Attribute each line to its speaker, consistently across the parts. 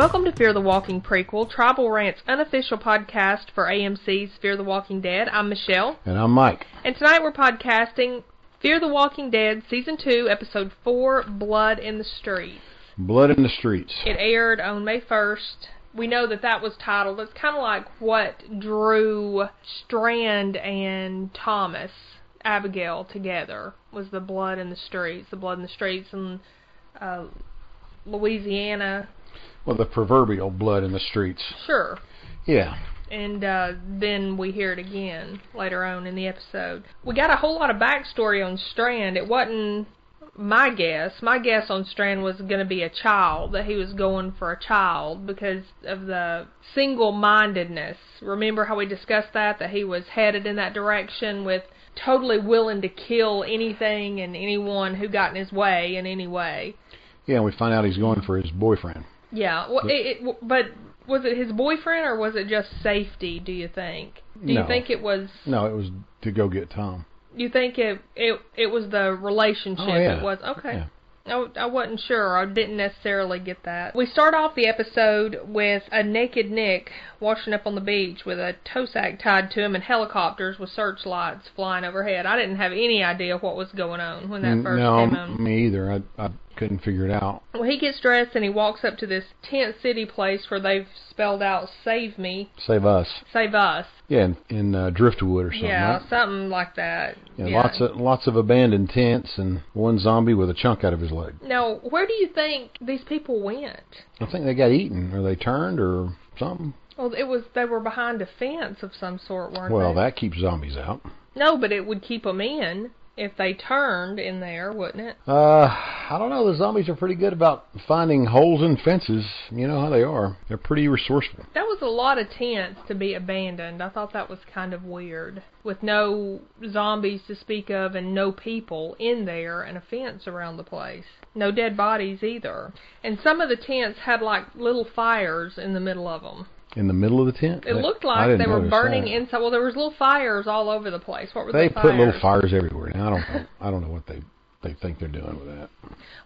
Speaker 1: Welcome to Fear the Walking prequel, Tribal Rant's unofficial podcast for AMC's Fear the Walking Dead. I'm Michelle,
Speaker 2: And I'm Mike.
Speaker 1: and tonight we're podcasting Fear the Walking Dead Season 2, Episode 4, Blood in the Streets.
Speaker 2: Blood in the Streets.
Speaker 1: It aired on May 1st. We know that that was titled. It's kind of like what drew Strand and Thomas, Abigail together was the blood in the streets. The blood in the streets in uh, Louisiana.
Speaker 2: Well, the proverbial blood in the streets.
Speaker 1: Sure.
Speaker 2: Yeah.
Speaker 1: And uh, then we hear it again later on in the episode. We got a whole lot of backstory on Strand. It wasn't my guess. My guess on Strand was going to be a child, that he was going for a child because of the single mindedness. Remember how we discussed that? That he was headed in that direction with totally willing to kill anything and anyone who got in his way in any way.
Speaker 2: Yeah, and we find out he's going for his boyfriend.
Speaker 1: Yeah, well, it, it, but was it his boyfriend or was it just safety? Do you think? Do you think it was?
Speaker 2: No, it was to go get Tom.
Speaker 1: You think it it it was the relationship?
Speaker 2: Oh, yeah.
Speaker 1: It was okay.
Speaker 2: Yeah.
Speaker 1: I, I wasn't sure. I didn't necessarily get that. We start off the episode with a naked Nick washing up on the beach with a tow sack tied to him and helicopters with searchlights flying overhead. I didn't have any idea what was going on when that first
Speaker 2: no,
Speaker 1: came on.
Speaker 2: me either. I, I couldn't figure it out.
Speaker 1: Well, he gets dressed and he walks up to this tent city place where they've spelled out "Save me,
Speaker 2: Save us.
Speaker 1: save us."
Speaker 2: Yeah, in, in uh, Driftwood or something.
Speaker 1: yeah,
Speaker 2: right?
Speaker 1: something like that.
Speaker 2: Yeah, lots of lots of abandoned tents and one zombie with a chunk out of his leg.
Speaker 1: Now, where do you think these people went?
Speaker 2: I think they got eaten, or they turned, or something.
Speaker 1: Well, it was they were behind a fence of some sort, weren't
Speaker 2: Well,
Speaker 1: they?
Speaker 2: Well, that keeps zombies out.
Speaker 1: No, but it would keep them in if they turned in there, wouldn't it?
Speaker 2: Uh, I don't know. The zombies are pretty good about finding holes in fences. You know how they are. They're pretty resourceful.
Speaker 1: That was a lot of tents to be abandoned. I thought that was kind of weird, with no zombies to speak of and no people in there and a fence around the place. No dead bodies either. And some of the tents had like little fires in the middle of them.
Speaker 2: In the middle of the tent.
Speaker 1: It looked like they were burning
Speaker 2: that.
Speaker 1: inside. Well, there was little fires all over the place. What were
Speaker 2: They
Speaker 1: the
Speaker 2: put little fires everywhere. Now I don't know. I don't know what they they think they're doing with that.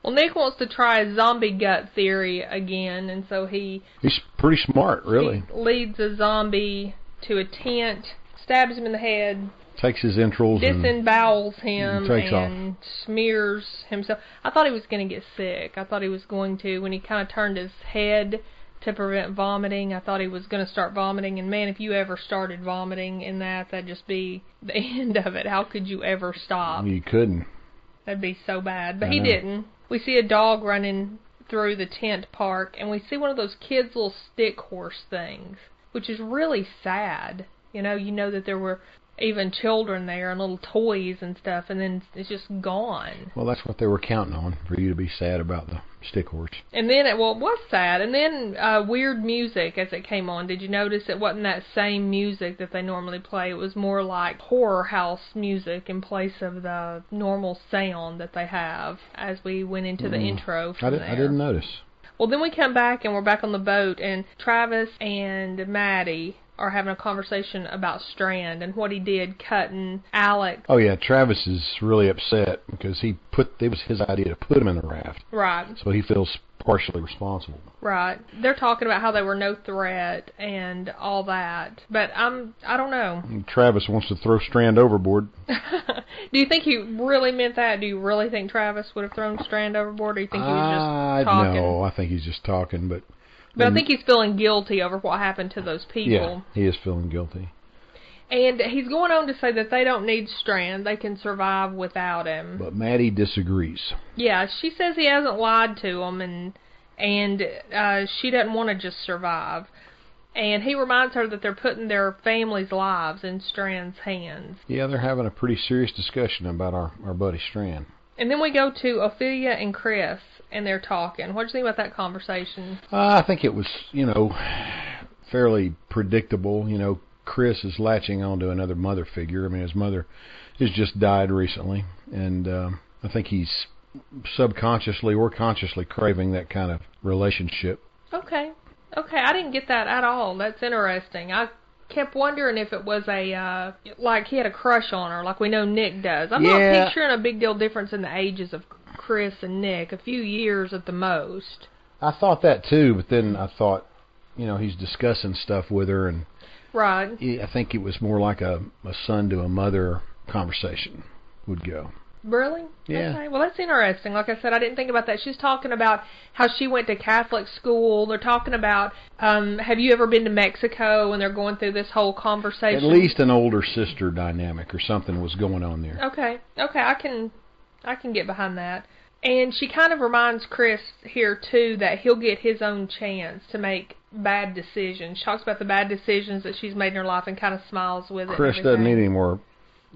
Speaker 1: Well, Nick wants to try a zombie gut theory again, and so he,
Speaker 2: He's pretty smart, really.
Speaker 1: he leads a zombie to a tent, stabs him in the head,
Speaker 2: Takes his entrails and
Speaker 1: disembowels him,
Speaker 2: takes off.
Speaker 1: and smears himself. I thought he was going to get sick. I thought he was going to when he kind of turned his head to prevent vomiting. I thought he was going to start vomiting, and man, if you ever started vomiting in that, that'd just be the end of it. How could you ever stop?
Speaker 2: you couldn't.
Speaker 1: That'd be so bad. But
Speaker 2: I
Speaker 1: he
Speaker 2: know.
Speaker 1: didn't. We see a dog running through the tent park, and we see one of those kids' little stick horse things, which is really sad. You know, you know that there were even children there and little toys and stuff, and then it's just gone.
Speaker 2: Well, that's what they were counting on for you to be sad about the stick horse.
Speaker 1: And then it well, it was sad. And then uh, weird music as it came on. Did you notice it wasn't that same music that they normally play? It was more like horror house music in place of the normal sound that they have as we went into the
Speaker 2: Mm.
Speaker 1: intro
Speaker 2: I, did. I didn't notice.
Speaker 1: Well, then we come back and we're back on the boat, and Travis and Maddie are having a conversation about Strand and what he did cutting Alec.
Speaker 2: Oh yeah, Travis is really upset because he put it was his idea to put him in the raft,
Speaker 1: Right,
Speaker 2: so he feels partially responsible.
Speaker 1: right. They're talking about how they were no threat and all that, but I'm I don't know.
Speaker 2: Travis wants to throw Strand overboard.
Speaker 1: do you think he really meant that? Do you really think Travis would have thrown Strand overboard, or do you think he was
Speaker 2: I
Speaker 1: just talking?
Speaker 2: know. I think he's just talking, but
Speaker 1: But I think he's feeling guilty over what happened to those people.
Speaker 2: yeah, he is feeling guilty.
Speaker 1: And he's going on to say that they don't need Strand; they can survive without him.
Speaker 2: But Maddie disagrees.
Speaker 1: Yeah, she says he hasn't lied to him, and and uh, she doesn't want to just survive. And he reminds her that they're putting their families' lives in Strand's hands.
Speaker 2: Yeah, they're having a pretty serious discussion about our our buddy Strand.
Speaker 1: And then we go to Ofelia and Chris, and they're talking. What do you think about that conversation?
Speaker 2: Uh, I think it was, you know, fairly predictable. You know, Chris is latching on to another mother figure. I mean, his mother has just died recently, and um, I think he's subconsciously or consciously craving that kind of relationship.
Speaker 1: Okay, okay, I didn't get that at all. That's interesting. I kept wondering if it was a uh like he had a crush on her, like we know Nick does. I'm
Speaker 2: Yeah.
Speaker 1: not picturing a big deal difference in the ages of Chris and Nick, a few years at the most.
Speaker 2: I thought that too, but then I thought, you know, he's discussing stuff with her, and
Speaker 1: Right.
Speaker 2: I think it was more like a a son to a mother conversation would go.
Speaker 1: Really?
Speaker 2: Yeah.
Speaker 1: Okay. Well, that's interesting. Like I said, I didn't think about that. She's talking about how she went to Catholic school. They're talking about, um, have you ever been to Mexico? And they're going through this whole conversation.
Speaker 2: At least an older sister dynamic or something was going on there.
Speaker 1: Okay. Okay. I can, I can get behind that. And she kind of reminds Chris here too that he'll get his own chance to make bad decisions. She talks about the bad decisions that she's made in her life and kind of smiles with it.
Speaker 2: Chris doesn't need any more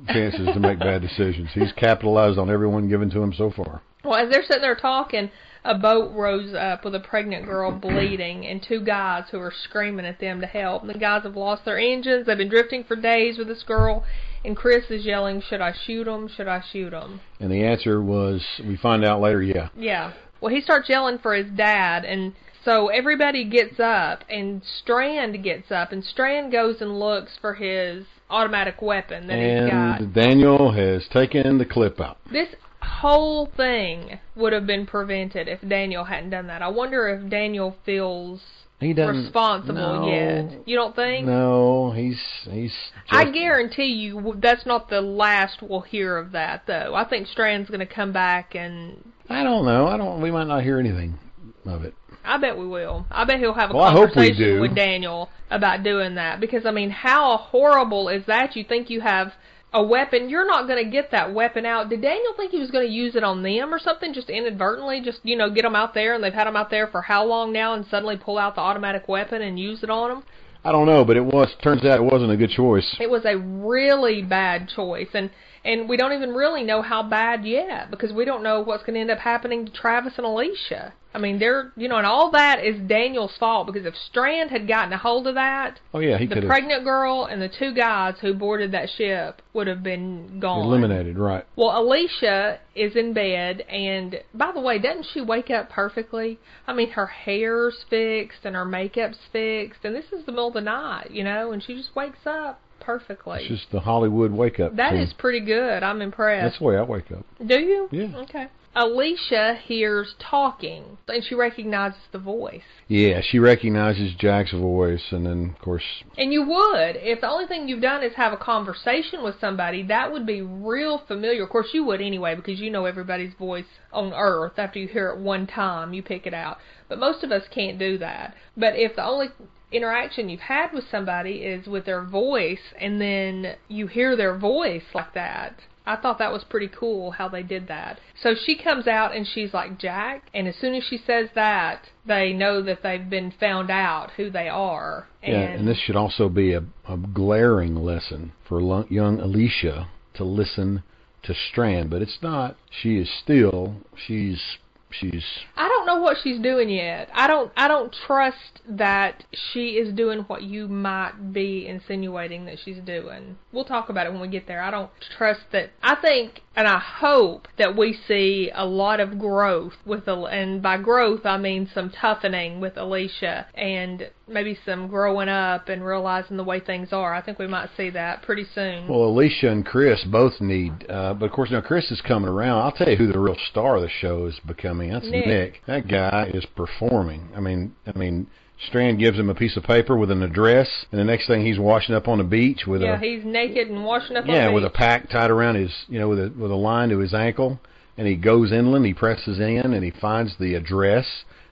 Speaker 2: chances to make bad decisions. He's capitalized on everyone given to him so far.
Speaker 1: Well, as they're sitting there talking, a boat rose up with a pregnant girl bleeding and two guys who are screaming at them to help. The guys have lost their engines. They've been drifting for days with this girl. And Chris is yelling, "Should I shoot him? Should I shoot him?"
Speaker 2: And the answer was, we find out later, yeah.
Speaker 1: Yeah. Well, he starts yelling for his dad, and so everybody gets up, and Strand gets up, and Strand goes and looks for his automatic weapon that he's got.
Speaker 2: And Daniel has taken the clip out.
Speaker 1: This whole thing would have been prevented if Daniel hadn't done that. I wonder if Daniel feels
Speaker 2: He doesn't
Speaker 1: responsible
Speaker 2: no,
Speaker 1: yet. You don't think?
Speaker 2: No, he's he's. Just,
Speaker 1: I guarantee you that's not the last we'll hear of that, though. I think Strand's going to come back, and
Speaker 2: I don't know. I don't. We might not hear anything of it.
Speaker 1: I bet we will. I bet he'll have a
Speaker 2: Well,
Speaker 1: conversation with Daniel about doing that. Because, I mean, how horrible is that? You think you have a weapon, you're not going to get that weapon out. Did Daniel think he was going to use it on them or something, just inadvertently, just you know, get them out there, and they've had them out there for how long now, and suddenly pull out the automatic weapon and use it on them?
Speaker 2: I don't know, but it was. Turns out it wasn't a good choice.
Speaker 1: It was a really bad choice, and and we don't even really know how bad yet because we don't know what's going to end up happening to Travis and Alicia. I mean, they're you know, and all that is Daniel's fault because if Strand had gotten a hold of that,
Speaker 2: Oh yeah, he
Speaker 1: the
Speaker 2: could have
Speaker 1: pregnant girl and the two guys who boarded that ship would have been gone.
Speaker 2: eliminated. Right.
Speaker 1: Well, Alicia is in bed, and by the way, doesn't she wake up perfectly? I mean, her hair's fixed and her makeup's fixed, and this is the middle of the night, you know, and she just wakes up perfectly.
Speaker 2: It's just the Hollywood wake up.
Speaker 1: That
Speaker 2: thing.
Speaker 1: is pretty good. I'm impressed.
Speaker 2: That's the way I wake up.
Speaker 1: Do you?
Speaker 2: Yeah.
Speaker 1: Okay. Alicia hears talking, and she recognizes the voice.
Speaker 2: Yeah, she recognizes Jack's voice, and then of course,
Speaker 1: And you would, if the only thing you've done is have a conversation with somebody, that would be real familiar. Of course, you would anyway, because you know everybody's voice on Earth. After you hear it one time, you pick it out. But most of us can't do that. But if the only interaction you've had with somebody is with their voice, and then you hear their voice like that, I thought that was pretty cool how they did that. So she comes out and she's like Jack, and as soon as she says that, they know that they've been found out who they are. And,
Speaker 2: yeah, and this should also be a, a glaring lesson for young Alicia to listen to Strand, but it's not. She is still. She's. She's.
Speaker 1: I don't know what she's doing yet. I don't I don't trust that she is doing what you might be insinuating that she's doing. We'll talk about it when we get there. I don't trust that. I think and I hope that we see a lot of growth with and by growth I mean some toughening with Alicia and maybe some growing up and realizing the way things are. I think we might see that pretty soon.
Speaker 2: Well, Alicia and Chris both need, uh, but of course now Chris is coming around. I'll tell you who the real star of the show is becoming. That's
Speaker 1: Nick.
Speaker 2: Nick. That guy is performing. I mean, I mean, Strand gives him a piece of paper with an address, and the next thing he's washing up on the beach with
Speaker 1: yeah,
Speaker 2: a
Speaker 1: he's naked and washing up on
Speaker 2: yeah with a pack tied around his you know with a with a line to his ankle, and he goes inland. He presses in, and he finds the address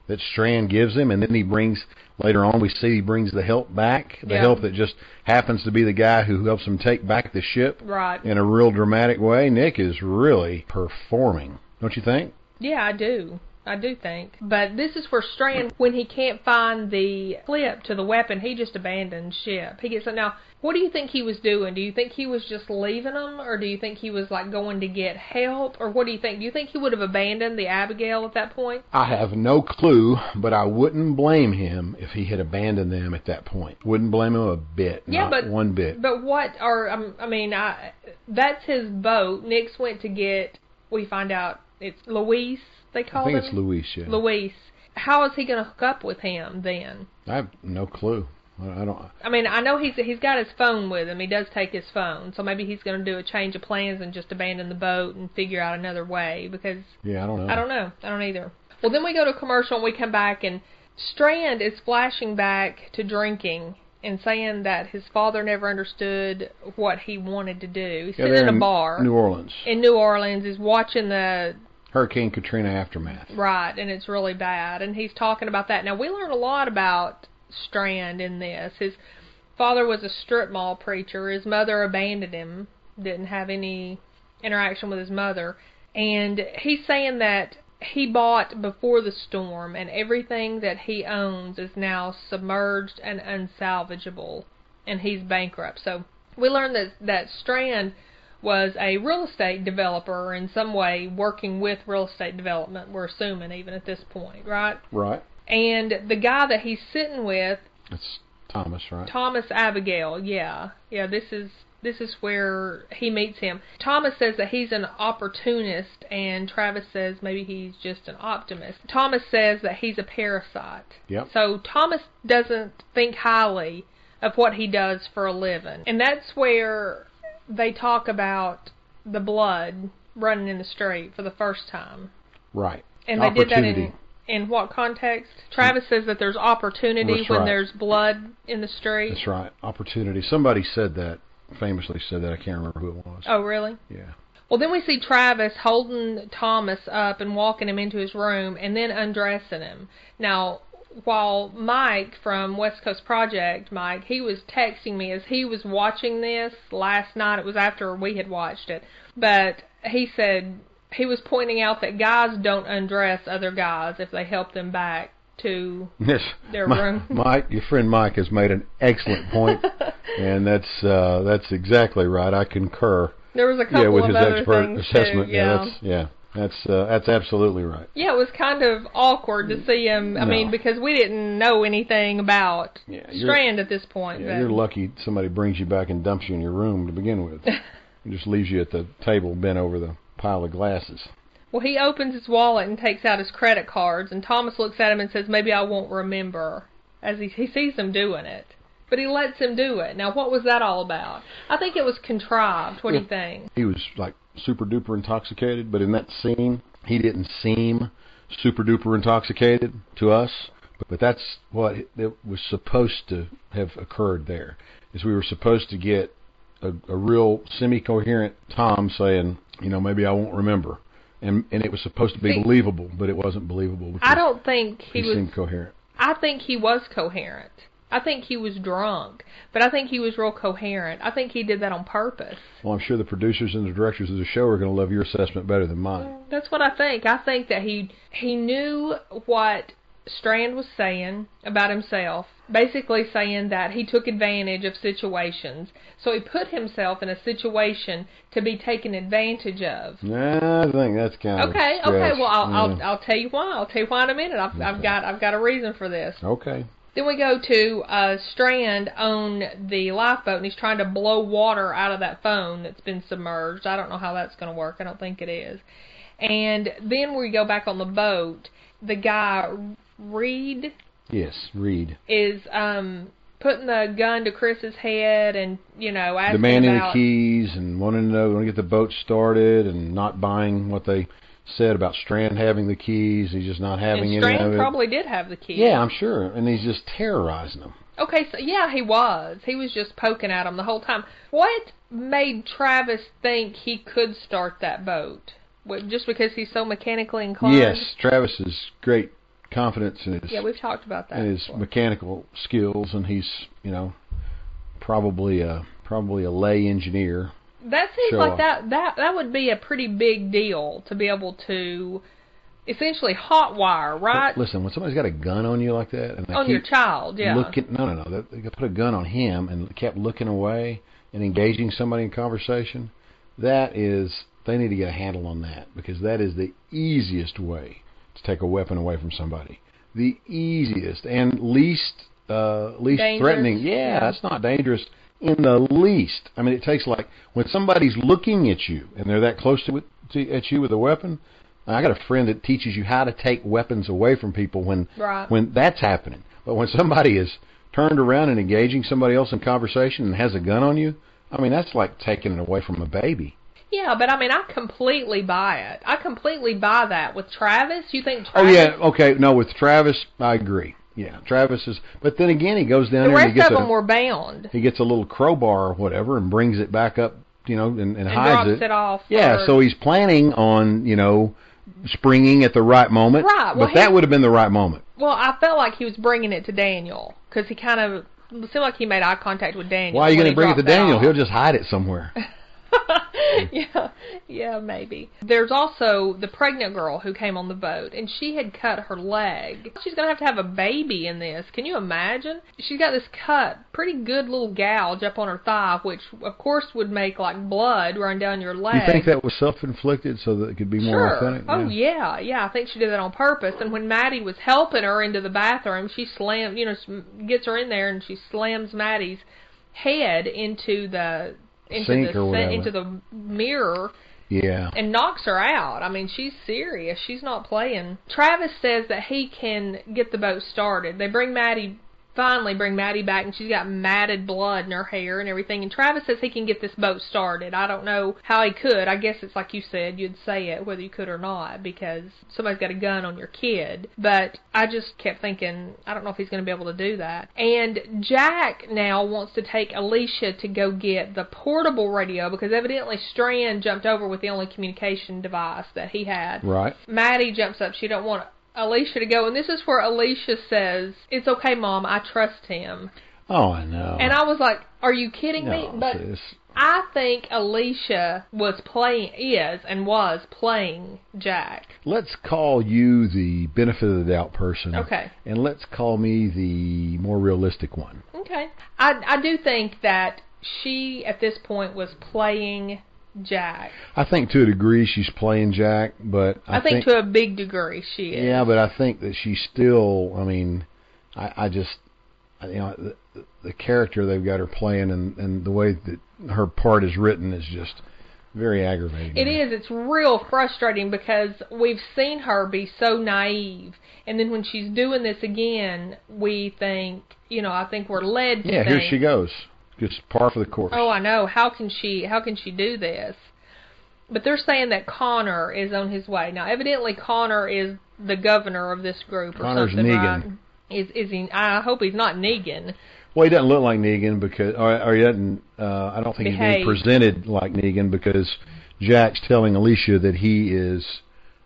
Speaker 2: that Strand gives him, and then he brings. Later on, we see he brings the help back, the
Speaker 1: Yeah.
Speaker 2: help that just happens to be the guy who helps him take back the ship
Speaker 1: Right.
Speaker 2: in a real dramatic way. Nick is really performing, don't you think?
Speaker 1: Yeah, I do. I do think. But this is where Strand, when he can't find the clip to the weapon, he just abandons ship. He gets it. Now, what do you think he was doing? Do you think he was just leaving them, or do you think he was like going to get help, or what do you think? Do you think he would have abandoned the Abigail at that point?
Speaker 2: I have no clue, but I wouldn't blame him if he had abandoned them at that point. Wouldn't blame him a bit.
Speaker 1: Yeah,
Speaker 2: not
Speaker 1: but-
Speaker 2: one bit.
Speaker 1: But what are um, I mean, I that's his boat. Nick's went to get. We find out it's Luis. They call
Speaker 2: I think
Speaker 1: him
Speaker 2: it's Luis. Yeah.
Speaker 1: Luis. How is he going to hook up with him then?
Speaker 2: I have no clue. I I don't.
Speaker 1: I mean, I know he's he's got his phone with him. He does take his phone, so maybe he's going to do a change of plans and just abandon the boat and figure out another way. Because
Speaker 2: Yeah, I don't know.
Speaker 1: I don't know, I don't either. Well, then we go to a commercial and we come back, and Strand is flashing back to drinking and saying that his father never understood what he wanted to do. He's
Speaker 2: Yeah,
Speaker 1: sitting in a bar
Speaker 2: New Orleans.
Speaker 1: in New Orleans. He's watching the
Speaker 2: Hurricane Katrina aftermath.
Speaker 1: Right, and it's really bad. And he's talking about that. Now, we learn a lot about Strand in this. His father was a strip mall preacher. His mother abandoned him, didn't have any interaction with his mother. And he's saying that he bought before the storm, and everything that he owns is now submerged and unsalvageable, and he's bankrupt. So we learn that that Strand was a real estate developer in some way working with real estate development, we're assuming even at this point, right?
Speaker 2: Right.
Speaker 1: And the guy that he's sitting with,
Speaker 2: It's Thomas, right?
Speaker 1: Thomas Abigail, yeah. Yeah, this is this is where he meets him. Thomas says that he's an opportunist and Travis says maybe he's just an optimist. Thomas says that he's a parasite.
Speaker 2: Yep.
Speaker 1: So Thomas doesn't think highly of what he does for a living. And that's where they talk about the blood running in the street for the first time.
Speaker 2: Right.
Speaker 1: And they did that in in what context? Travis says that there's opportunity
Speaker 2: That's
Speaker 1: when
Speaker 2: right.
Speaker 1: there's blood in the street.
Speaker 2: That's right. Opportunity. Somebody said that. Famously said that. I can't remember who it was.
Speaker 1: Oh, really?
Speaker 2: Yeah.
Speaker 1: Well, then we see Travis holding Thomas up and walking him into his room and then undressing him. Now, while Mike from West Coast Project, Mike, he was texting me as he was watching this last night. It was after we had watched it. But he said he was pointing out that guys don't undress other guys if they help them back to
Speaker 2: Yes.
Speaker 1: Their
Speaker 2: Mi-
Speaker 1: room.
Speaker 2: Mike, your friend Mike has made an excellent point, and that's uh, that's exactly right. I concur.
Speaker 1: There was a couple
Speaker 2: yeah, with
Speaker 1: of
Speaker 2: his
Speaker 1: other
Speaker 2: expert
Speaker 1: things
Speaker 2: assessment.
Speaker 1: too.
Speaker 2: yeah,
Speaker 1: Yeah.
Speaker 2: that's yeah, that's uh, that's absolutely right.
Speaker 1: Yeah, it was kind of awkward to see him. I
Speaker 2: No.
Speaker 1: mean, because we didn't know anything about
Speaker 2: Yeah,
Speaker 1: Strand at this point.
Speaker 2: Yeah,
Speaker 1: but-
Speaker 2: you're lucky somebody brings you back and dumps you in your room to begin with. It just leaves you at the table bent over the pile of glasses.
Speaker 1: Well, he opens his wallet and takes out his credit cards, and Thomas looks at him and says, "Maybe I won't remember." As he he sees him doing it, but he lets him do it. Now, what was that all about? I think it was contrived. What do you think?
Speaker 2: He was like super duper intoxicated, but in that scene, he didn't seem super duper intoxicated to us. But, that's what it was supposed to have occurred there. Is we were supposed to get a, a real semi-coherent Tom saying, you know, maybe I won't remember, and and it was supposed to be
Speaker 1: See-
Speaker 2: believable, but it wasn't believable.
Speaker 1: I don't think
Speaker 2: he,
Speaker 1: he was.
Speaker 2: seemed coherent.
Speaker 1: I think he was coherent. I think he was drunk, but I think he was real coherent. I think he did that on purpose.
Speaker 2: Well, I'm sure the producers and the directors of the show are going to love your assessment better than mine.
Speaker 1: That's what I think. I think that he he knew what Strand was saying about himself, basically saying that he took advantage of situations. So he put himself in a situation to be taken advantage of.
Speaker 2: Nah, I think that's kind of
Speaker 1: Okay, okay. Well, I'll, I'll I'll tell you why. I'll tell you why in a minute. I've I've got I've got a reason for this.
Speaker 2: okay.
Speaker 1: Then we go to uh, Strand on the lifeboat, and he's trying to blow water out of that phone that's been submerged. I don't know how that's going to work. I don't think it is. And then we go back on the boat. The guy Reed
Speaker 2: Yes, Reed.
Speaker 1: is um putting the gun to Chris's head, and you know asking
Speaker 2: demanding
Speaker 1: about
Speaker 2: the keys and wanting to know want to get the boat started and not buying what they said about Strand having the keys. He's just not having
Speaker 1: and
Speaker 2: any
Speaker 1: Strand
Speaker 2: of it.
Speaker 1: probably did have the keys.
Speaker 2: yeah, I'm sure, and he's just terrorizing them.
Speaker 1: Okay, so yeah, he was. He was just poking at him the whole time. What made Travis think he could start that boat? What, just because he's so mechanically inclined?
Speaker 2: Yes, Travis Travis's great confidence in his
Speaker 1: Yeah, we've talked about that.
Speaker 2: his
Speaker 1: before.
Speaker 2: mechanical skills, and he's you know probably a probably a lay engineer.
Speaker 1: That seems
Speaker 2: show
Speaker 1: like that that that would be a pretty big deal to be able to essentially hot wire, right?
Speaker 2: Listen, when somebody's got a gun on you like that, and they
Speaker 1: On your child, yeah.
Speaker 2: looking, no, no, no, they they put a gun on him and kept looking away and engaging somebody in conversation. That is, they need to get a handle on that because that is the easiest way to take a weapon away from somebody. The easiest and least, uh, least
Speaker 1: Dangerous?
Speaker 2: threatening. Yeah,
Speaker 1: Yeah.
Speaker 2: that's not dangerous in the least. I mean, it takes like when somebody's looking at you and they're that close to, to at you with a weapon. I got a friend that teaches you how to take weapons away from people when
Speaker 1: Right.
Speaker 2: when that's happening. But when somebody is turned around and engaging somebody else in conversation and has a gun on you, I mean that's like taking it away from a baby.
Speaker 1: Yeah, but I mean, I completely buy it. I completely buy that with Travis. You think? Travis, Oh
Speaker 2: yeah, okay. No, with Travis, I agree. Yeah, Travis is. But then again, he goes down
Speaker 1: The
Speaker 2: there and
Speaker 1: rest
Speaker 2: he gets
Speaker 1: of
Speaker 2: a
Speaker 1: them were bound
Speaker 2: he gets a little crowbar or whatever and brings it back up, you know, and, and,
Speaker 1: and
Speaker 2: hides
Speaker 1: drops it, off.
Speaker 2: Yeah,
Speaker 1: for-
Speaker 2: so he's planning on, you know, springing at the right moment.
Speaker 1: Right, well,
Speaker 2: but that would have been the right moment.
Speaker 1: Well, I felt like he was bringing it to Daniel because he kind of it seemed like he made eye contact with Daniel.
Speaker 2: Why are you going to bring it to Daniel?
Speaker 1: off.
Speaker 2: He'll just hide it somewhere.
Speaker 1: yeah, yeah, maybe. There's also the pregnant girl who came on the boat, and she had cut her leg. She's gonna have to have a baby in this. Can you imagine? She's got this cut, pretty good little gouge up on her thigh, which of course would make like blood run down your leg.
Speaker 2: You think that was self-inflicted so that it could be more
Speaker 1: Sure.
Speaker 2: authentic?
Speaker 1: Oh yeah, yeah. I think she did that on purpose. And when Maddie was helping her into the bathroom, she slammed, you know, s- gets her in there, and she slams Maddie's head into the into
Speaker 2: Sink
Speaker 1: the
Speaker 2: or whatever.
Speaker 1: into the mirror
Speaker 2: Yeah.
Speaker 1: and knocks her out. I mean, she's serious. She's not playing. Travis says that he can get the boat started. They bring Maddie, finally bring Maddie back, and she's got matted blood in her hair and everything. And Travis says he can get this boat started. I don't know how he could. I guess it's like you said, you'd say it whether you could or not because somebody's got a gun on your kid. But I just kept thinking, I don't know if he's going to be able to do that. And Jack now wants to take Alicia to go get the portable radio because evidently Strand jumped over with the only communication device that he had.
Speaker 2: Right.
Speaker 1: Maddie jumps up. She don't want Alicia to go, and this is where Alicia says, "It's okay, Mom. I trust him."
Speaker 2: Oh, I know.
Speaker 1: And I was like, "Are you kidding me?" But
Speaker 2: sis.
Speaker 1: I think Alicia was playing, is and was playing Jack.
Speaker 2: Let's call you the benefit of the doubt person.
Speaker 1: Okay.
Speaker 2: And let's call me the more realistic one.
Speaker 1: Okay. I I do think that she at this point was playing Jack.
Speaker 2: I think to a degree she's playing Jack, but I,
Speaker 1: I, think, to a big degree she is.
Speaker 2: Yeah, but I think that she's still. I mean, I, I just, you know, the, the character they've got her playing and and the way that her part is written is just very aggravating.
Speaker 1: It is. It's real frustrating because we've seen her be so naive, and then when she's doing this again, we think, you know, I think we're led to
Speaker 2: Yeah,
Speaker 1: think,
Speaker 2: here she goes. Just par for the course.
Speaker 1: oh, I know. How can she? How can she do this? But they're saying that Connor is on his way now. Evidently, Connor is the governor of this group or
Speaker 2: Connor's
Speaker 1: something,
Speaker 2: Negan.
Speaker 1: right? Is is he? I hope he's not Negan.
Speaker 2: Well, he doesn't look like Negan because, or, or he doesn't. Uh, I don't think he's being presented like Negan because Jack's telling Alicia that he is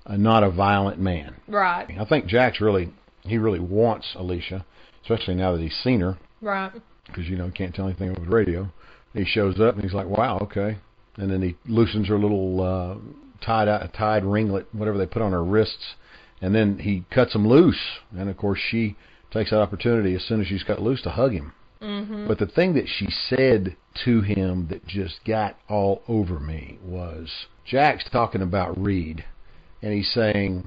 Speaker 2: uh, not a violent man.
Speaker 1: Right.
Speaker 2: I think Jack's really, he really wants Alicia, especially now that he's seen her.
Speaker 1: Right.
Speaker 2: Because you know he can't tell anything over the radio. He shows up and he's like, "Wow, okay," and then he loosens her little uh, tied tied ringlet, whatever they put on her wrists, and then he cuts them loose. And of course, she takes that opportunity as soon as she's cut loose to hug him.
Speaker 1: Mhm.
Speaker 2: But the thing that she said to him that just got all over me was Jack's talking about Reed, and he's saying,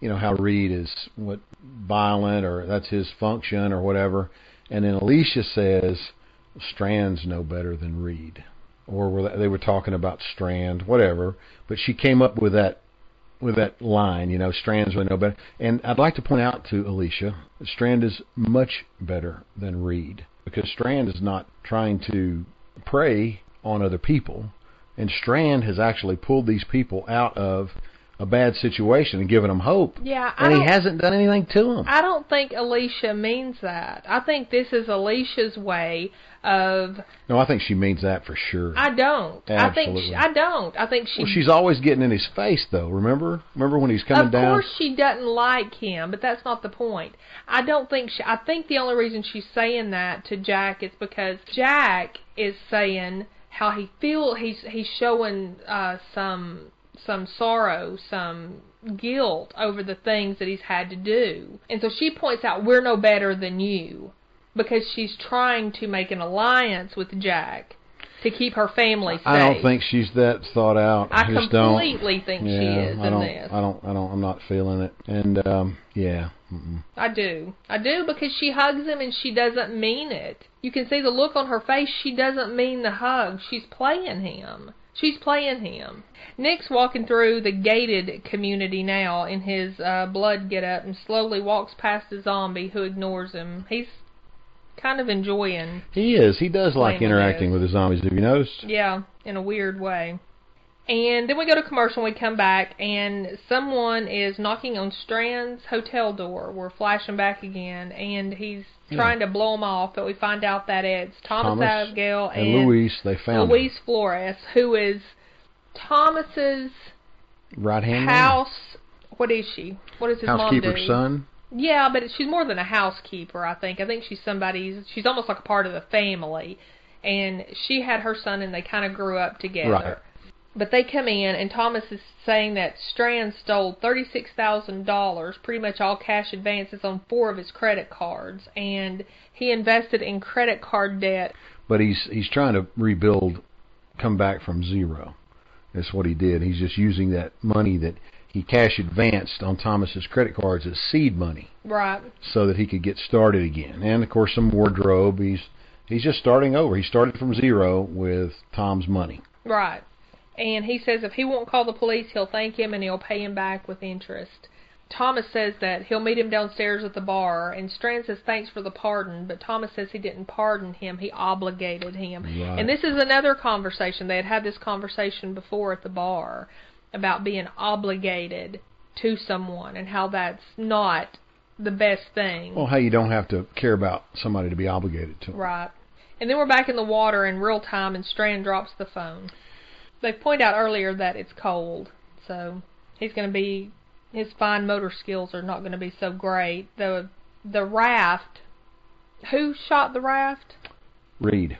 Speaker 2: you know, how Reed is what violent or that's his function or whatever, and then Alicia says Strand's no better than Reed, or were they, they were talking about Strand, whatever. But she came up with that with that line, you know, Strand's really no better. And I'd like to point out to Alicia, Strand is much better than Reed because Strand is not trying to prey on other people, and Strand has actually pulled these people out of a bad situation and giving them hope.
Speaker 1: Yeah, I
Speaker 2: and he hasn't done anything to them.
Speaker 1: I don't think Alicia means that. I think this is Alicia's way of.
Speaker 2: no, I think she means that for sure.
Speaker 1: I don't. I think
Speaker 2: Absolutely.
Speaker 1: she, I don't. I think she.
Speaker 2: well, she's always getting in his face, though. Remember, remember when he's coming
Speaker 1: of
Speaker 2: down.
Speaker 1: Of course she doesn't like him, but that's not the point. I don't think she. I think the only reason she's saying that to Jack is because Jack is saying how he feel. He's he's showing uh, some some sorrow, some guilt over the things that he's had to do, and so she points out we're no better than you because she's trying to make an alliance with Jack to keep her family safe.
Speaker 2: I don't think she's that thought out.
Speaker 1: I
Speaker 2: just don't.
Speaker 1: completely think she is
Speaker 2: I
Speaker 1: in
Speaker 2: don't,
Speaker 1: this.
Speaker 2: I don't. I don't. I'm not feeling it. And um, yeah. Mm-mm.
Speaker 1: I do. I do because she hugs him and she doesn't mean it. You can see the look on her face. She doesn't mean the hug. She's playing him. She's playing him. Nick's walking through the gated community now in his uh, blood get up and slowly walks past a zombie who ignores him. He's kind of enjoying,
Speaker 2: He is. He does like interacting with the zombies. Have you noticed?
Speaker 1: yeah, in a weird way. And then we go to commercial and we come back and someone is knocking on Strand's hotel door. We're flashing back again and he's
Speaker 2: Yeah.
Speaker 1: trying to blow him off, but we find out that it's Thomas,
Speaker 2: Thomas
Speaker 1: Abigail
Speaker 2: and,
Speaker 1: and,
Speaker 2: Luis, they found
Speaker 1: Luis Flores, who is Thomas's
Speaker 2: right hand
Speaker 1: house. What is she? What is his mom
Speaker 2: housekeeper's son.
Speaker 1: Yeah, but she's more than a housekeeper, I think. I think she's somebody's, she's almost like a part of the family. And she had her son and they kind of grew up together.
Speaker 2: Right.
Speaker 1: But they come in and Thomas is saying that Strand stole $36,000, pretty much all cash advances on four of his credit cards. And he invested in credit card debt.
Speaker 2: But he's he's trying to rebuild, come back from zero. That's what he did. He's just using that money that he cash advanced on Thomas's credit cards as seed money,
Speaker 1: Right.
Speaker 2: so that he could get started again. And of course, some wardrobe. He's he's just starting over. He started from zero with Tom's money.
Speaker 1: Right. And he says if he won't call the police, he'll thank him and he'll pay him back with interest. Thomas says that he'll meet him downstairs at the bar, and Strand says thanks for the pardon, but Thomas says he didn't pardon him, he obligated him.
Speaker 2: Right.
Speaker 1: And this is another conversation. They had had this conversation before at the bar about being obligated to someone and how that's not the best thing.
Speaker 2: Well, how you don't have to care about somebody to be obligated to. Them.
Speaker 1: Right. And then we're back in the water in real time, and Strand drops the phone. They point out earlier that it's cold, so he's going to be his fine motor skills are not going to be so great. The the raft. Who shot the raft?
Speaker 2: Reed.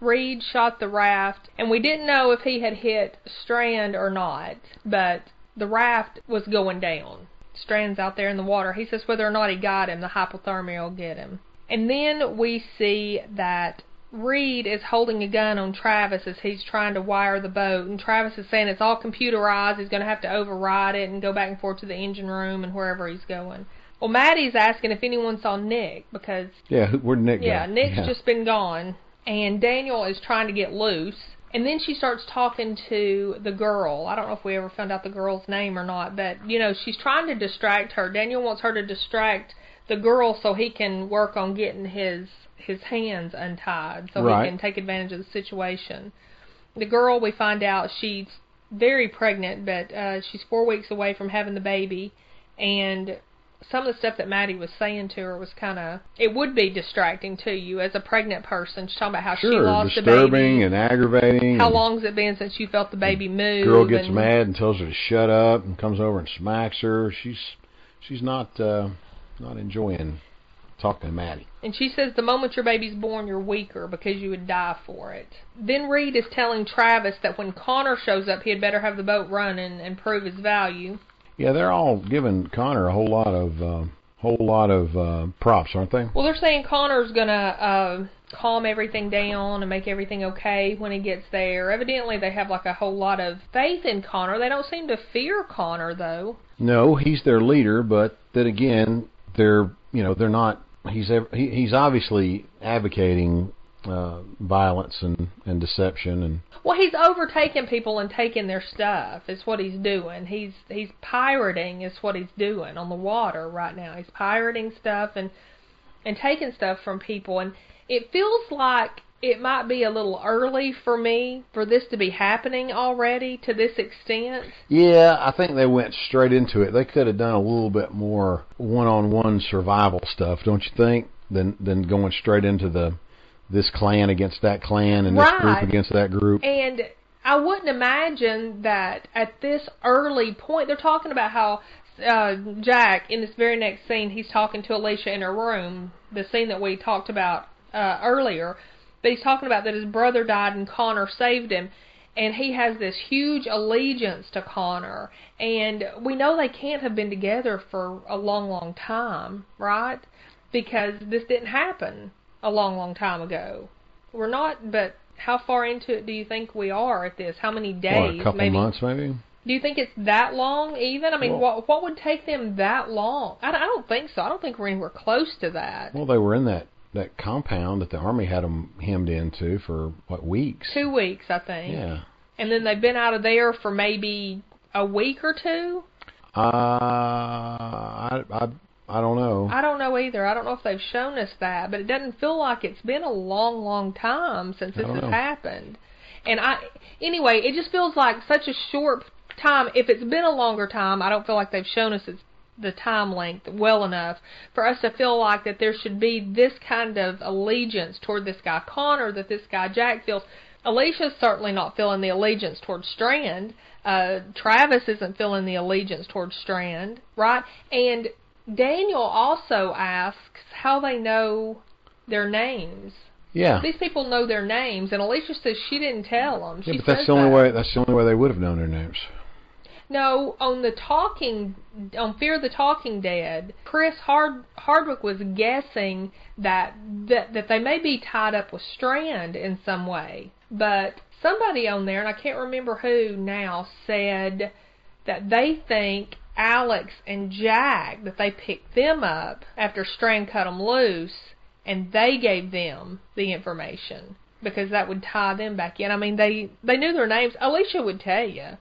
Speaker 1: Reed shot the raft, and we didn't know if he had hit Strand or not, but the raft was going down. Strand's out there in the water. He says whether or not he got him, the hypothermia will get him. And then we see that Reed is holding a gun on Travis as he's trying to wire the boat, and Travis is saying it's all computerized. He's going to have to override it and go back and forth to the engine room and wherever he's going. Well, Maddie's asking if anyone saw Nick because
Speaker 2: Yeah, where'd Nick go?
Speaker 1: yeah, Nick's
Speaker 2: Yeah.
Speaker 1: just been gone, and Daniel is trying to get loose. And then she starts talking to the girl. I don't know if we ever found out the girl's name or not, but you know, she's trying to distract her. Daniel wants her to distract the girl so he can work on getting his his hands untied so
Speaker 2: Right.
Speaker 1: he can take advantage of the situation. The girl, we find out she's very pregnant, but uh she's 4 weeks away from having the baby and some of the stuff that Maddie was saying to her was kind of it would be distracting to you as a pregnant person. She's talking about how she lost the
Speaker 2: disturbing
Speaker 1: baby.
Speaker 2: and aggravating.
Speaker 1: how long's it been since you felt the baby move?
Speaker 2: The girl gets
Speaker 1: and,
Speaker 2: mad and tells her to shut up and comes over and smacks her. She's she's not uh, not enjoying talking to Maddie.
Speaker 1: And she says the moment your baby's born, you're weaker because you would die for it. Then Reed is telling Travis that when Connor shows up, he had better have the boat running and prove his value.
Speaker 2: Yeah, they're all giving Connor a whole lot of uh, whole lot of uh, props, aren't they?
Speaker 1: Well, they're saying Connor's gonna uh, calm everything down and make everything okay when he gets there. Evidently, they have like a whole lot of faith in Connor. They don't seem to fear Connor though.
Speaker 2: No, he's their leader, but then again, they're you know they're not. He's he, he's obviously advocating uh, violence and and deception and
Speaker 1: Well, he's overtaking people and taking their stuff. Is what he's doing. He's he's pirating. Is what he's doing on the water right now. He's pirating stuff and and taking stuff from people. And it feels like it might be a little early for me for this to be happening already to this extent.
Speaker 2: Yeah, I think they went straight into it. They could have done a little bit more one-on-one survival stuff, don't you think? Than than going straight into the this clan against that clan and this
Speaker 1: Right.
Speaker 2: group against that group.
Speaker 1: And I wouldn't imagine that at this early point, they're talking about how uh, Jack, in this very next scene, he's talking to Alicia in her room, the scene that we talked about uh, earlier. But he's talking about that his brother died and Connor saved him. And he has this huge allegiance to Connor. And we know they can't have been together for a long, long time, right? Because this didn't happen a long, long time ago. We're not, but how far into it do you think we are at this? How many
Speaker 2: What,
Speaker 1: days?
Speaker 2: a couple
Speaker 1: maybe.
Speaker 2: months maybe?
Speaker 1: Do you think it's that long even? I mean,
Speaker 2: Well-
Speaker 1: what what would take them that long? I, I don't think so. I don't think we're anywhere close to that.
Speaker 2: Well, they were in that that compound that the army had them hemmed into for what weeks?
Speaker 1: Two weeks, I think.
Speaker 2: Yeah.
Speaker 1: And then they've been out of there for maybe a week or two.
Speaker 2: Uh, I I I don't know.
Speaker 1: I don't know either. I don't know if they've shown us that, but it doesn't feel like it's been a long, long time since this has
Speaker 2: know.
Speaker 1: happened. And I anyway, it just feels like such a short time. If it's been a longer time, I don't feel like they've shown us it's the time length well enough for us to feel like that there should be this kind of allegiance toward this guy Connor that this guy Jack feels. Alicia's certainly not feeling the allegiance toward Strand. Uh, Travis isn't feeling the allegiance toward Strand, right? And Daniel also asks how they know their names.
Speaker 2: Yeah.
Speaker 1: These people know their names, and Alicia says she didn't tell them.
Speaker 2: Yeah,
Speaker 1: she
Speaker 2: but that's the only
Speaker 1: that.
Speaker 2: way. That's the only way they would have known their names.
Speaker 1: No, on the talking, on Fear the Talking Dead, Chris Hard Hardwick was guessing that that that they may be tied up with Strand in some way, but somebody on there, and I can't remember who now, said that they think Alex and Jack that they picked them up after Strand cut them loose, and they gave them the information because that would tie them back in. I mean, they they knew their names. Alicia would tell you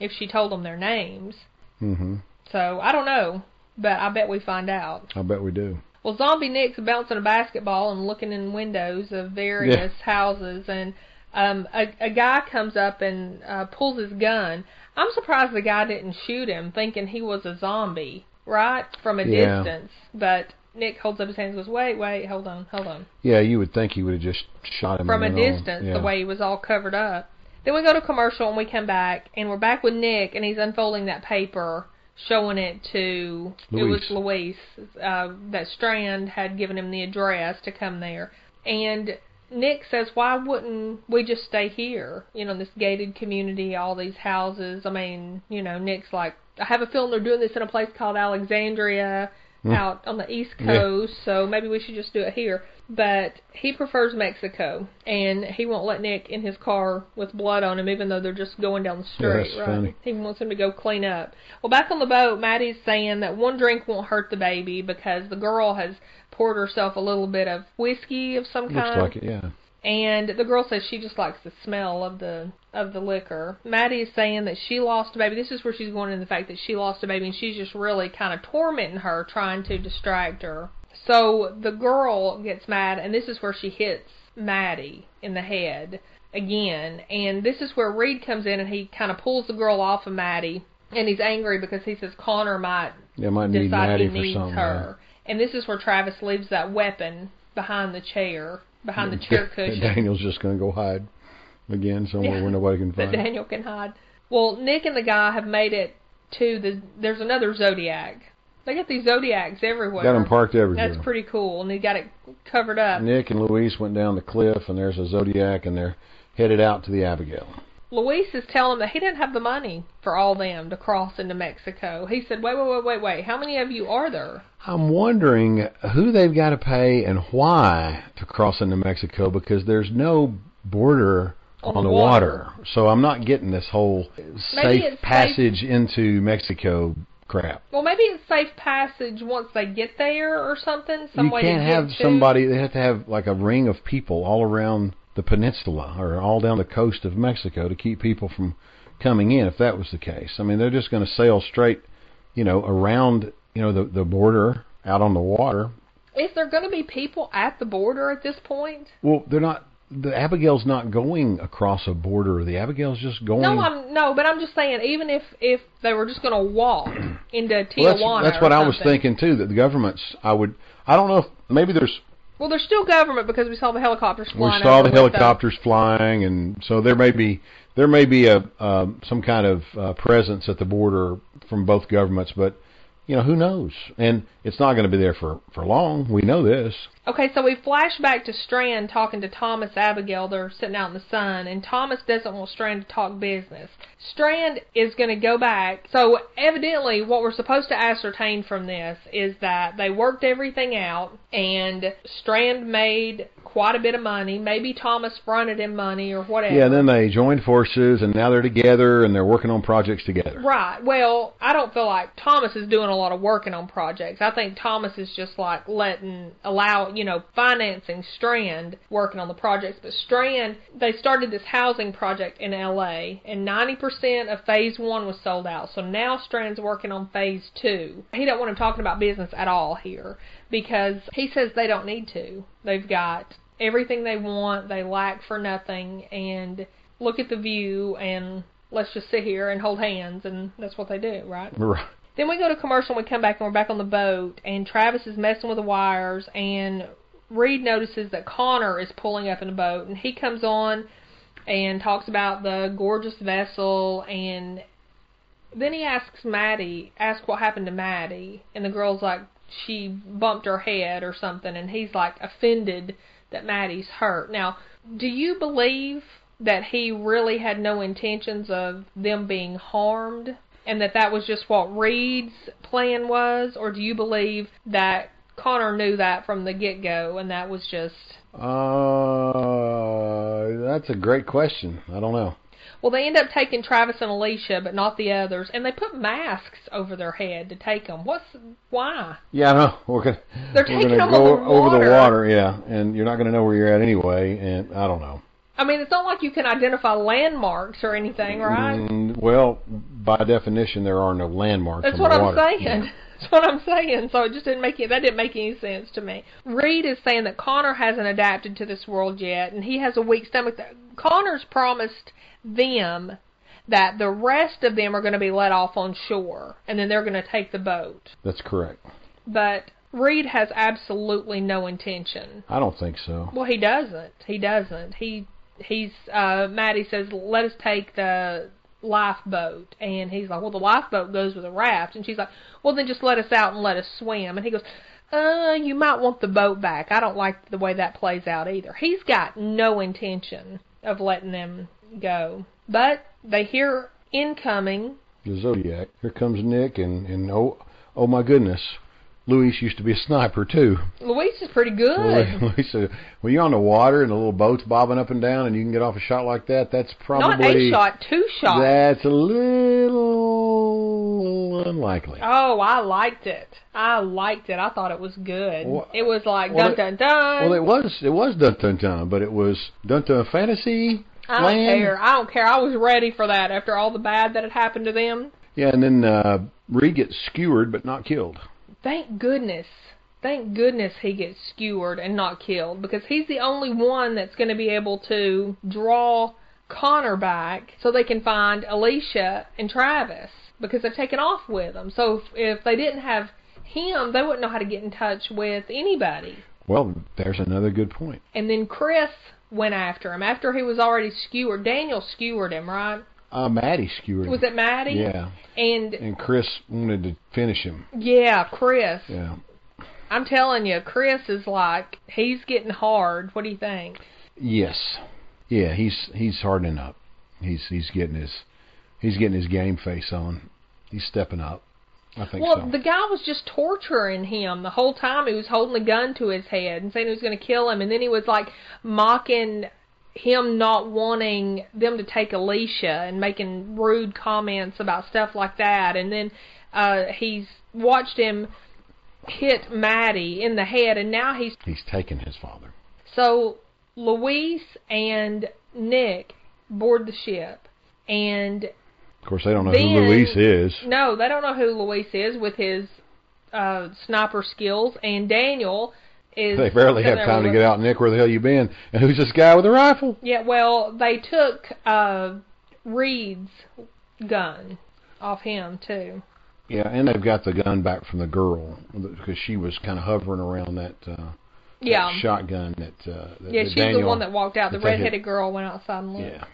Speaker 1: if she told them their names.
Speaker 2: hmm
Speaker 1: So I don't know, but I bet we find out.
Speaker 2: I bet we do.
Speaker 1: Well, Zombie Nick's bouncing a basketball and looking in windows of various houses, and um, a, a guy comes up and uh, pulls his gun. I'm surprised the guy didn't shoot him, thinking he was a zombie, right, from a
Speaker 2: Yeah.
Speaker 1: distance. But Nick holds up his hands and goes, "Wait, wait, hold on, hold on."
Speaker 2: Yeah, you would think he would have just shot him
Speaker 1: from a
Speaker 2: and then all-
Speaker 1: distance,
Speaker 2: yeah.
Speaker 1: the way he was all covered up. Then we go to commercial and we come back and we're back with Nick and he's unfolding that paper, showing it to it was Luis uh, that Strand had given him the address to come there, and Nick says, "Why wouldn't we just stay here? You know, this gated community, all these houses. I mean, you know, Nick's like, I have a feeling they're doing this in a place called Alexandria."
Speaker 2: Hmm.
Speaker 1: Out on the East
Speaker 2: Yeah.
Speaker 1: Coast, so maybe we should just do it here but he prefers Mexico, and he won't let Nick in his car with blood on him, even though they're just going down the
Speaker 2: Yeah,
Speaker 1: street.
Speaker 2: that's
Speaker 1: right?
Speaker 2: funny.
Speaker 1: He wants him to go clean up. Well, back on the boat, Maddie's saying that one drink won't hurt the baby because the girl has poured herself a little bit of whiskey of some
Speaker 2: Looks
Speaker 1: kind,
Speaker 2: like it. Yeah.
Speaker 1: and the girl says she just likes the smell of the of the liquor. Maddie is saying that she lost a baby. This is where she's going into the fact that she lost a baby, and she's just really kind of tormenting her, trying to distract her. So the girl gets mad, and this is where she hits Maddie in the head again. And this is where Reed comes in, and he kind of pulls the girl off of Maddie, and he's angry because he says Connor might
Speaker 2: Yeah, might need
Speaker 1: decide
Speaker 2: Maddie
Speaker 1: he
Speaker 2: for
Speaker 1: needs
Speaker 2: something.
Speaker 1: her. And this is where Travis leaves that weapon behind the chair, behind the chair cushion.
Speaker 2: Daniel's just going to go hide again somewhere
Speaker 1: Yeah,
Speaker 2: where nobody can find. him.
Speaker 1: Daniel can hide. Well, Nick and the guy have made it to the. There's another Zodiac. They got these Zodiacs everywhere.
Speaker 2: Got them parked everywhere.
Speaker 1: That's pretty cool, and they got it covered up.
Speaker 2: Nick and Luis went down the cliff, and there's a Zodiac, and they're headed out to the Abigail.
Speaker 1: Luis is telling him that he didn't have the money for all them to cross into Mexico. He said, "Wait, wait, wait, wait, wait. How many of you are there?"
Speaker 2: I'm wondering who they've got to pay and why to cross into Mexico because there's no border
Speaker 1: On
Speaker 2: on,
Speaker 1: the water.
Speaker 2: water. So I'm not getting this whole
Speaker 1: Maybe
Speaker 2: safe
Speaker 1: it's safe-
Speaker 2: passage into Mexico crap.
Speaker 1: Well, maybe it's safe passage once they get there or something. Some
Speaker 2: you
Speaker 1: way
Speaker 2: can't
Speaker 1: to get
Speaker 2: have
Speaker 1: to-
Speaker 2: somebody. They have to have like a ring of people all around the peninsula or all down the coast of Mexico to keep people from coming in. If that was the case, I mean, they're just going to sail straight, you know, around you know the the border out on the water.
Speaker 1: Is there going to be people at the border at this point?
Speaker 2: Well, they're not. The Abigail's not going across a border. The Abigail's just going.
Speaker 1: No, I'm no, but I'm just saying, even if if they were just going to walk into Tijuana,
Speaker 2: well, that's, that's what I was thinking too. That the government's. I would. I don't know if maybe there's
Speaker 1: Well, there's still government because we saw the helicopters
Speaker 2: we
Speaker 1: flying.
Speaker 2: saw the
Speaker 1: with them.
Speaker 2: helicopters flying, and so there may be there may be a um, some kind of uh, presence at the border from both governments, but you know who knows? And it's not going to be there for for long. We know this.
Speaker 1: Okay, so we flash back to Strand talking to Thomas Abigail. They're sitting out in the sun, and Thomas doesn't want Strand to talk business. Strand is going to go back. So evidently, what we're supposed to ascertain from this is that they worked everything out, and Strand made quite a bit of money. Maybe Thomas fronted him money or whatever.
Speaker 2: Yeah. Then they joined forces, and now they're together, and they're working on projects together.
Speaker 1: Right. Well, I don't feel like Thomas is doing a lot of working on projects. I think Thomas is just like letting allow, you know, financing Strand working on the projects. But Strand, they started this housing project in LA and 90% of phase 1 was sold out. So now Strand's working on phase 2. He don't want him talking about business at all here because he says they don't need to. They've got everything they want, they lack for nothing and look at the view and let's just sit here and hold hands, and that's what they do, right?
Speaker 2: Right.
Speaker 1: Then we go to commercial and we come back and we're back on the boat and Travis is messing with the wires and Reed notices that Connor is pulling up in the boat and he comes on and talks about the gorgeous vessel and then he asks Maddie, asks what happened to Maddie and the girl's like she bumped her head or something and he's like offended that Maddie's hurt. Now, do you believe that he really had no intentions of them being harmed? And that that was just what Reed's plan was, or do you believe that Connor knew that from the get go and that was just?
Speaker 2: Uh, that's a great question. I don't know.
Speaker 1: Well, they end up taking Travis and Alicia, but not the others, and they put masks over their head to take them. What's why?
Speaker 2: Yeah, I know. We're gonna
Speaker 1: They're
Speaker 2: we're
Speaker 1: taking
Speaker 2: gonna
Speaker 1: them
Speaker 2: go
Speaker 1: over the
Speaker 2: over the
Speaker 1: water.
Speaker 2: water, yeah, and you're not gonna know where you're at anyway, and I don't know.
Speaker 1: I mean, it's not like you can identify landmarks or anything, right?
Speaker 2: Mm, well, by definition, there are no landmarks.
Speaker 1: That's what I'm saying.
Speaker 2: Yeah.
Speaker 1: That's what I'm saying. So it just didn't make it. That didn't make any sense to me. Reed is saying that Connor hasn't adapted to this world yet, and he has a weak stomach. That Connor's promised them that the rest of them are going to be let off on shore, and then they're going to take the boat.
Speaker 2: That's correct.
Speaker 1: But Reed has absolutely no intention.
Speaker 2: I don't think so.
Speaker 1: Well, he doesn't. He doesn't. He he's uh Maddie says let us take the lifeboat. And he's like well the lifeboat goes with a raft. And she's like well then just let us out and let us swim. And he goes uh you might want the boat back. I don't like the way that plays out either. He's got no intention of letting them go. But they hear incoming.
Speaker 2: The Zodiac. Here comes Nick, and and oh, oh my goodness, Luis used to be a sniper too.
Speaker 1: luis is pretty good
Speaker 2: Luis, uh, when you're on the water and the little boat's bobbing up and down, and you can get off a shot like that, that's probably not
Speaker 1: a shot two shots
Speaker 2: That's a little unlikely.
Speaker 1: Oh, I liked it. I liked it. I thought it was good.
Speaker 2: Well-
Speaker 1: it was like
Speaker 2: well,
Speaker 1: dun dun dun.
Speaker 2: Well, it was it was Dun Dun Dun, but it was Dun Dun Fantasy
Speaker 1: I don't
Speaker 2: Land.
Speaker 1: care. I don't care. I was ready for that after all the bad that had happened to them.
Speaker 2: Yeah, and then uh, Reed gets skewered but not killed.
Speaker 1: Thank goodness. Thank goodness he gets skewered and not killed because he's the only one that's going to be able to draw Connor back so they can find Alicia and Travis because they've taken off with them. So if, if they didn't have him, they wouldn't know how to get in touch with anybody.
Speaker 2: Well, there's another good point.
Speaker 1: And then Chris went after him after he was already skewered. Daniel skewered him, right?
Speaker 2: Uh, Maddie skewered.
Speaker 1: Was it Maddie?
Speaker 2: Yeah,
Speaker 1: And
Speaker 2: and Chris wanted to finish him.
Speaker 1: yeah, Chris.
Speaker 2: Yeah.
Speaker 1: I'm telling you, Chris is like he's getting hard. What do you think?
Speaker 2: Yes. Yeah, he's he's hardening up. He's he's getting his he's getting his game face on. He's stepping up. I think
Speaker 1: Well,
Speaker 2: so.
Speaker 1: the guy was just torturing him the whole time. He was holding a gun to his head and saying he was going to kill him, and then he was like mocking him not wanting them to take Alicia and making rude comments about stuff like that. And then uh he's watched him hit Maddie in the head, and now he's
Speaker 2: he's taken his father.
Speaker 1: so Luis and Nick board the ship, and
Speaker 2: Of course, they don't know
Speaker 1: Then-
Speaker 2: who Luis is.
Speaker 1: no, they don't know who Luis is with his uh, sniper skills, and Daniel is.
Speaker 2: They barely have time to get out. Nick, where the hell you been? And who's this guy with a rifle?
Speaker 1: Yeah, well, they took uh, Reed's gun off him too.
Speaker 2: Yeah, and they've got the gun back from the girl because she was kind of hovering around that, uh, that
Speaker 1: Yeah,
Speaker 2: shotgun that. Uh, that
Speaker 1: yeah,
Speaker 2: that
Speaker 1: she's
Speaker 2: Daniel,
Speaker 1: the one that walked out. The
Speaker 2: that
Speaker 1: redheaded girl went outside and looked.
Speaker 2: Yeah.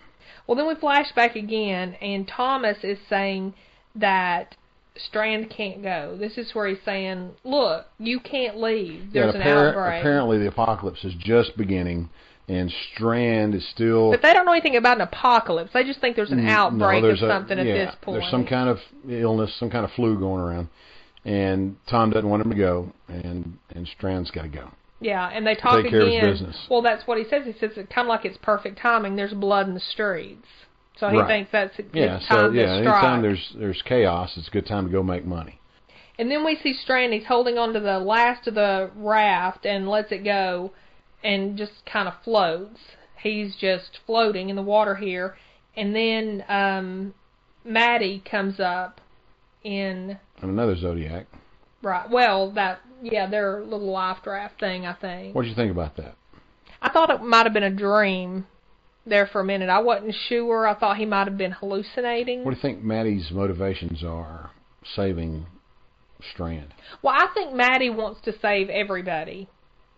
Speaker 1: Well, then we flash back again, and Thomas is saying that Strand can't go. This is where he's saying, "Look, you can't leave. There's
Speaker 2: yeah,
Speaker 1: an outbreak."
Speaker 2: Apparently, the apocalypse is just beginning, and Strand is still.
Speaker 1: But they don't know anything about an apocalypse. They just think there's an outbreak
Speaker 2: no, there's
Speaker 1: of
Speaker 2: a-
Speaker 1: something at this point.
Speaker 2: There's some kind of illness, some kind of flu going around, and Tom doesn't want him to go, and and Strand's got to go.
Speaker 1: yeah, and they talk
Speaker 2: take care of his
Speaker 1: again.
Speaker 2: business.
Speaker 1: Well, that's what he says. He says it's kind of like it's perfect timing. There's blood in the streets, so he
Speaker 2: Right.
Speaker 1: thinks that's a good
Speaker 2: Yeah, so
Speaker 1: time
Speaker 2: yeah,
Speaker 1: to
Speaker 2: anytime there's there's chaos, it's a good time to go make money.
Speaker 1: And then we see Strand. He's holding onto the last of the raft and lets it go, and just kind of floats. He's just floating in the water here, and then um, Maddie comes up in
Speaker 2: another Zodiac.
Speaker 1: right. Well, that yeah, their little life draft thing. I think.
Speaker 2: What did you think about that?
Speaker 1: I thought it might have been a dream there for a minute. I wasn't sure. I thought he might have been hallucinating.
Speaker 2: What do you think Maddie's motivations are saving Strand?
Speaker 1: Well, I think Maddie wants to save everybody.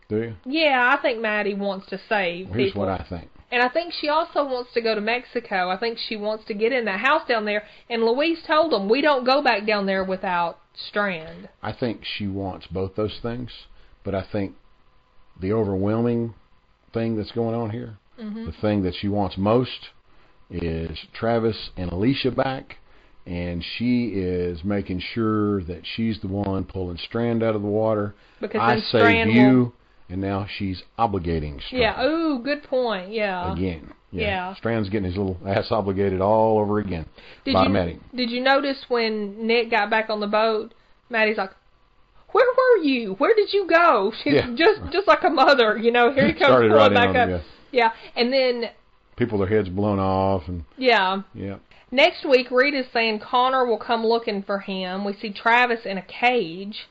Speaker 2: Do you?
Speaker 1: Yeah, I think Maddie wants to save
Speaker 2: Here's
Speaker 1: people.
Speaker 2: what I think.
Speaker 1: And I think she also wants to go to Mexico. I think she wants to get in that house down there. And Luis told them, we don't go back down there without Strand.
Speaker 2: I think she wants both those things, but I think the overwhelming thing that's going on here,
Speaker 1: hmm
Speaker 2: the thing that she wants most, is Travis and Alicia back, and she is making sure that she's the one pulling Strand out of the water.
Speaker 1: Because
Speaker 2: I saved
Speaker 1: Strand
Speaker 2: you,
Speaker 1: will.
Speaker 2: and now she's obligating Strand.
Speaker 1: Yeah. Ooh, good point. Yeah.
Speaker 2: again.
Speaker 1: yeah.
Speaker 2: Strand's getting his little ass obligated all over again
Speaker 1: Did
Speaker 2: by
Speaker 1: you
Speaker 2: Maddie.
Speaker 1: did you notice when Nick got back on the boat? Maddie's like, "Where were you? Where did you go?" She's
Speaker 2: Yeah.
Speaker 1: just just like a mother, you know. Here he comes pulling
Speaker 2: right
Speaker 1: back
Speaker 2: on
Speaker 1: up.
Speaker 2: yeah.
Speaker 1: Yeah, and then
Speaker 2: People, their heads blown off, and
Speaker 1: yeah,
Speaker 2: yeah.
Speaker 1: next week Reed's saying Connor will come looking for him. We see Travis in a cage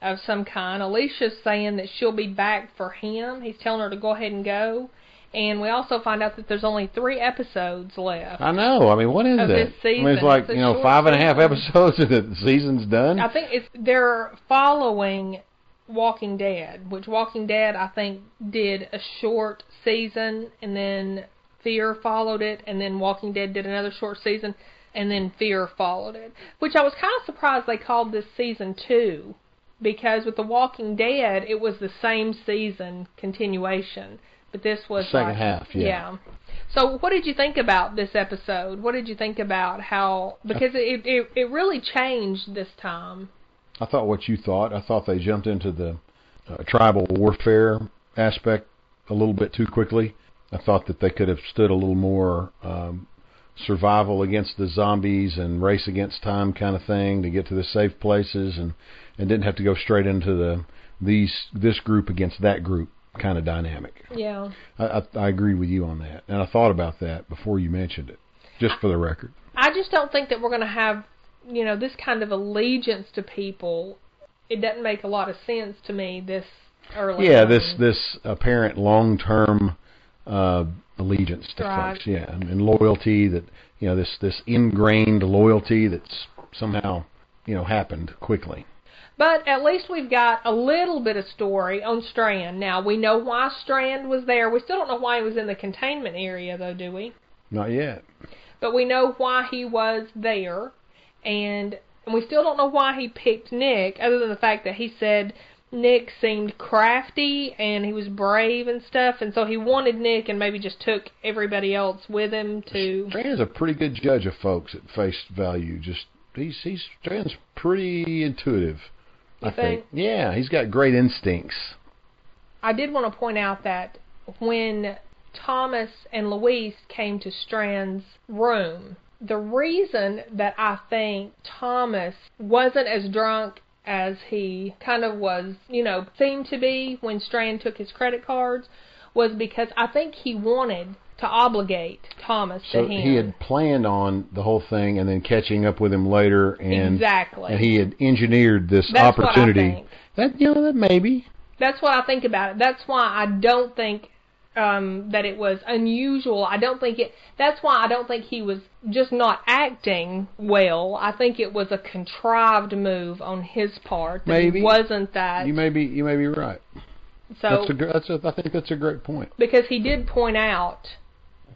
Speaker 1: of some kind. Alicia's saying that she'll be back for him. He's telling her to go ahead and go. And we also find out that there's only three episodes left.
Speaker 2: I know. I mean, what is
Speaker 1: Of
Speaker 2: it?
Speaker 1: this
Speaker 2: I mean, it's like
Speaker 1: It's
Speaker 2: you know, five and a half episodes, and the season's done.
Speaker 1: I think it's they're following Walking Dead, which Walking Dead I think did a short season and then Fear followed it and then Walking Dead did another short season and then Fear followed it. Which I was kind of surprised they called this season 2 because with The Walking Dead it was the same season continuation, but this was
Speaker 2: Second
Speaker 1: like,
Speaker 2: half, yeah.
Speaker 1: So, what did you think about this episode? What did you think about how because it it, it really changed this time.
Speaker 2: I thought what you thought. I thought they jumped into the uh, tribal warfare aspect a little bit too quickly. I thought that they could have stood a little more um, survival against the zombies and race against time kind of thing to get to the safe places, and and didn't have to go straight into the these this group against that group kind of dynamic.
Speaker 1: Yeah.
Speaker 2: I, I, I agree with you on that, and I thought about that before you mentioned it, just for the record.
Speaker 1: I just don't think that we're going to have, you know, this kind of allegiance to people. It doesn't make a lot of sense to me this early.
Speaker 2: Yeah,
Speaker 1: on.
Speaker 2: this this apparent long term uh, allegiance to
Speaker 1: Right.
Speaker 2: folks, yeah, and, and loyalty that you know this this ingrained loyalty that's somehow you know happened quickly.
Speaker 1: But at least we've got a little bit of story on Strand. Now we know why Strand was there. We still don't know why he was in the containment area, though, do we?
Speaker 2: Not yet.
Speaker 1: But we know why he was there, and and we still don't know why he picked Nick, other than the fact that he said Nick seemed crafty and he was brave and stuff, and so he wanted Nick and maybe just took everybody else with him to.
Speaker 2: Strand's a pretty good judge of folks at face value. Just he's he's Strand's pretty intuitive.
Speaker 1: You
Speaker 2: I think.
Speaker 1: think?
Speaker 2: Yeah, he's got great instincts.
Speaker 1: I did want to point out that when Thomas and Luis came to Strand's room, the reason that I think Thomas wasn't as drunk as he kind of was, you know, seemed to be when Strand took his credit cards was because I think he wanted to obligate Thomas
Speaker 2: So
Speaker 1: to him.
Speaker 2: he had planned on the whole thing and then catching up with him later, and
Speaker 1: exactly.
Speaker 2: and he had engineered this
Speaker 1: That's
Speaker 2: opportunity. That you know that maybe.
Speaker 1: That's what I think about it. That's why I don't think um that it was unusual. I don't think it that's why I don't think he was just not acting well. I think it was a contrived move on his part. That
Speaker 2: Maybe.
Speaker 1: wasn't that
Speaker 2: You may be you may be right.
Speaker 1: so
Speaker 2: that's a that's a, I think that's a great point.
Speaker 1: because he did point out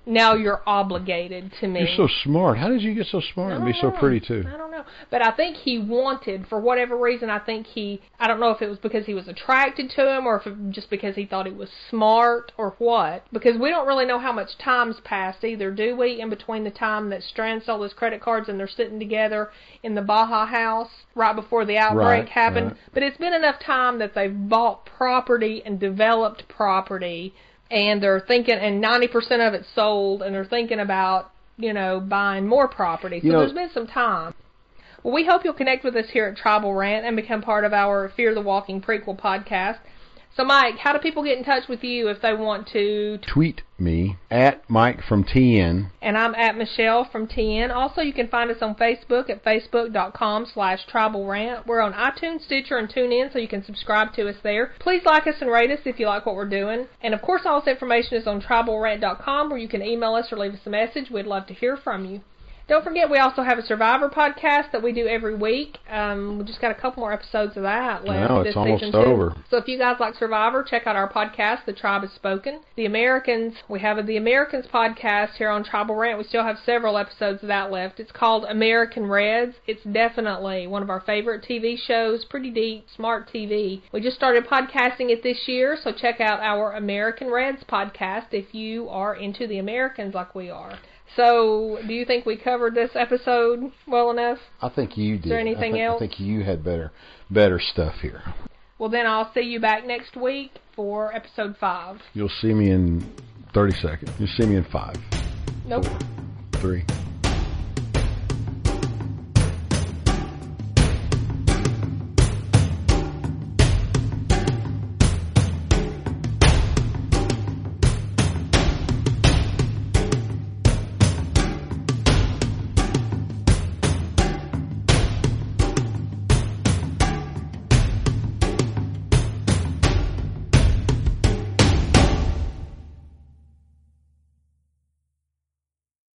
Speaker 1: now you're obligated to me.
Speaker 2: You're so smart. How did you get so smart and be so
Speaker 1: know.
Speaker 2: pretty too?
Speaker 1: I don't know. But I think he wanted, for whatever reason, I think he, I don't know if it was because he was attracted to him or if it just because he thought he was smart or what. Because we don't really know how much time's passed either, do we? In between the time that Strand sold his credit cards and they're sitting together in the Baja house right before the outbreak
Speaker 2: Right,
Speaker 1: happened.
Speaker 2: right.
Speaker 1: But it's been enough time that they've bought property and developed property and they're thinking, and 90% of it's sold and they're thinking about, you know, buying more property. So
Speaker 2: You know-
Speaker 1: there's been some time. Well, we hope you'll connect with us here at Tribal Rant and become part of our Fear the Walking prequel podcast. So, Mike, how do people get in touch with you if they want to?
Speaker 2: Tweet me at Mike from TN.
Speaker 1: And I'm at Michelle from TN. Also, you can find us on Facebook at facebook.com slash tribal rant. We're on iTunes, Stitcher, and TuneIn, so you can subscribe to us there. Please like us and rate us if you like what we're doing. And of course, all this information is on tribalrant.com where you can email us or leave us a message. We'd love to hear from you. Don't forget, we also have a Survivor podcast that we do every week. Um, we just got a couple more episodes of that left
Speaker 2: Wow,
Speaker 1: this
Speaker 2: it's almost over.
Speaker 1: So if you guys like Survivor, check out our podcast, The Tribe Has Spoken. The Americans, we have a The Americans podcast here on Tribal Rant. We still have several episodes of that left. It's called American Reds. It's definitely one of our favorite TV shows, pretty deep, smart TV. We just started podcasting it this year, so check out our American Reds podcast if you are into the Americans like we are. So, do you think we covered this episode well enough?
Speaker 2: I think you did.
Speaker 1: there anything
Speaker 2: I think,
Speaker 1: else?
Speaker 2: I think you had better better stuff here.
Speaker 1: Well, then I'll see you back next week for episode 5.
Speaker 2: You'll see me in 30 seconds. You'll see me in five,
Speaker 1: Nope.
Speaker 2: three,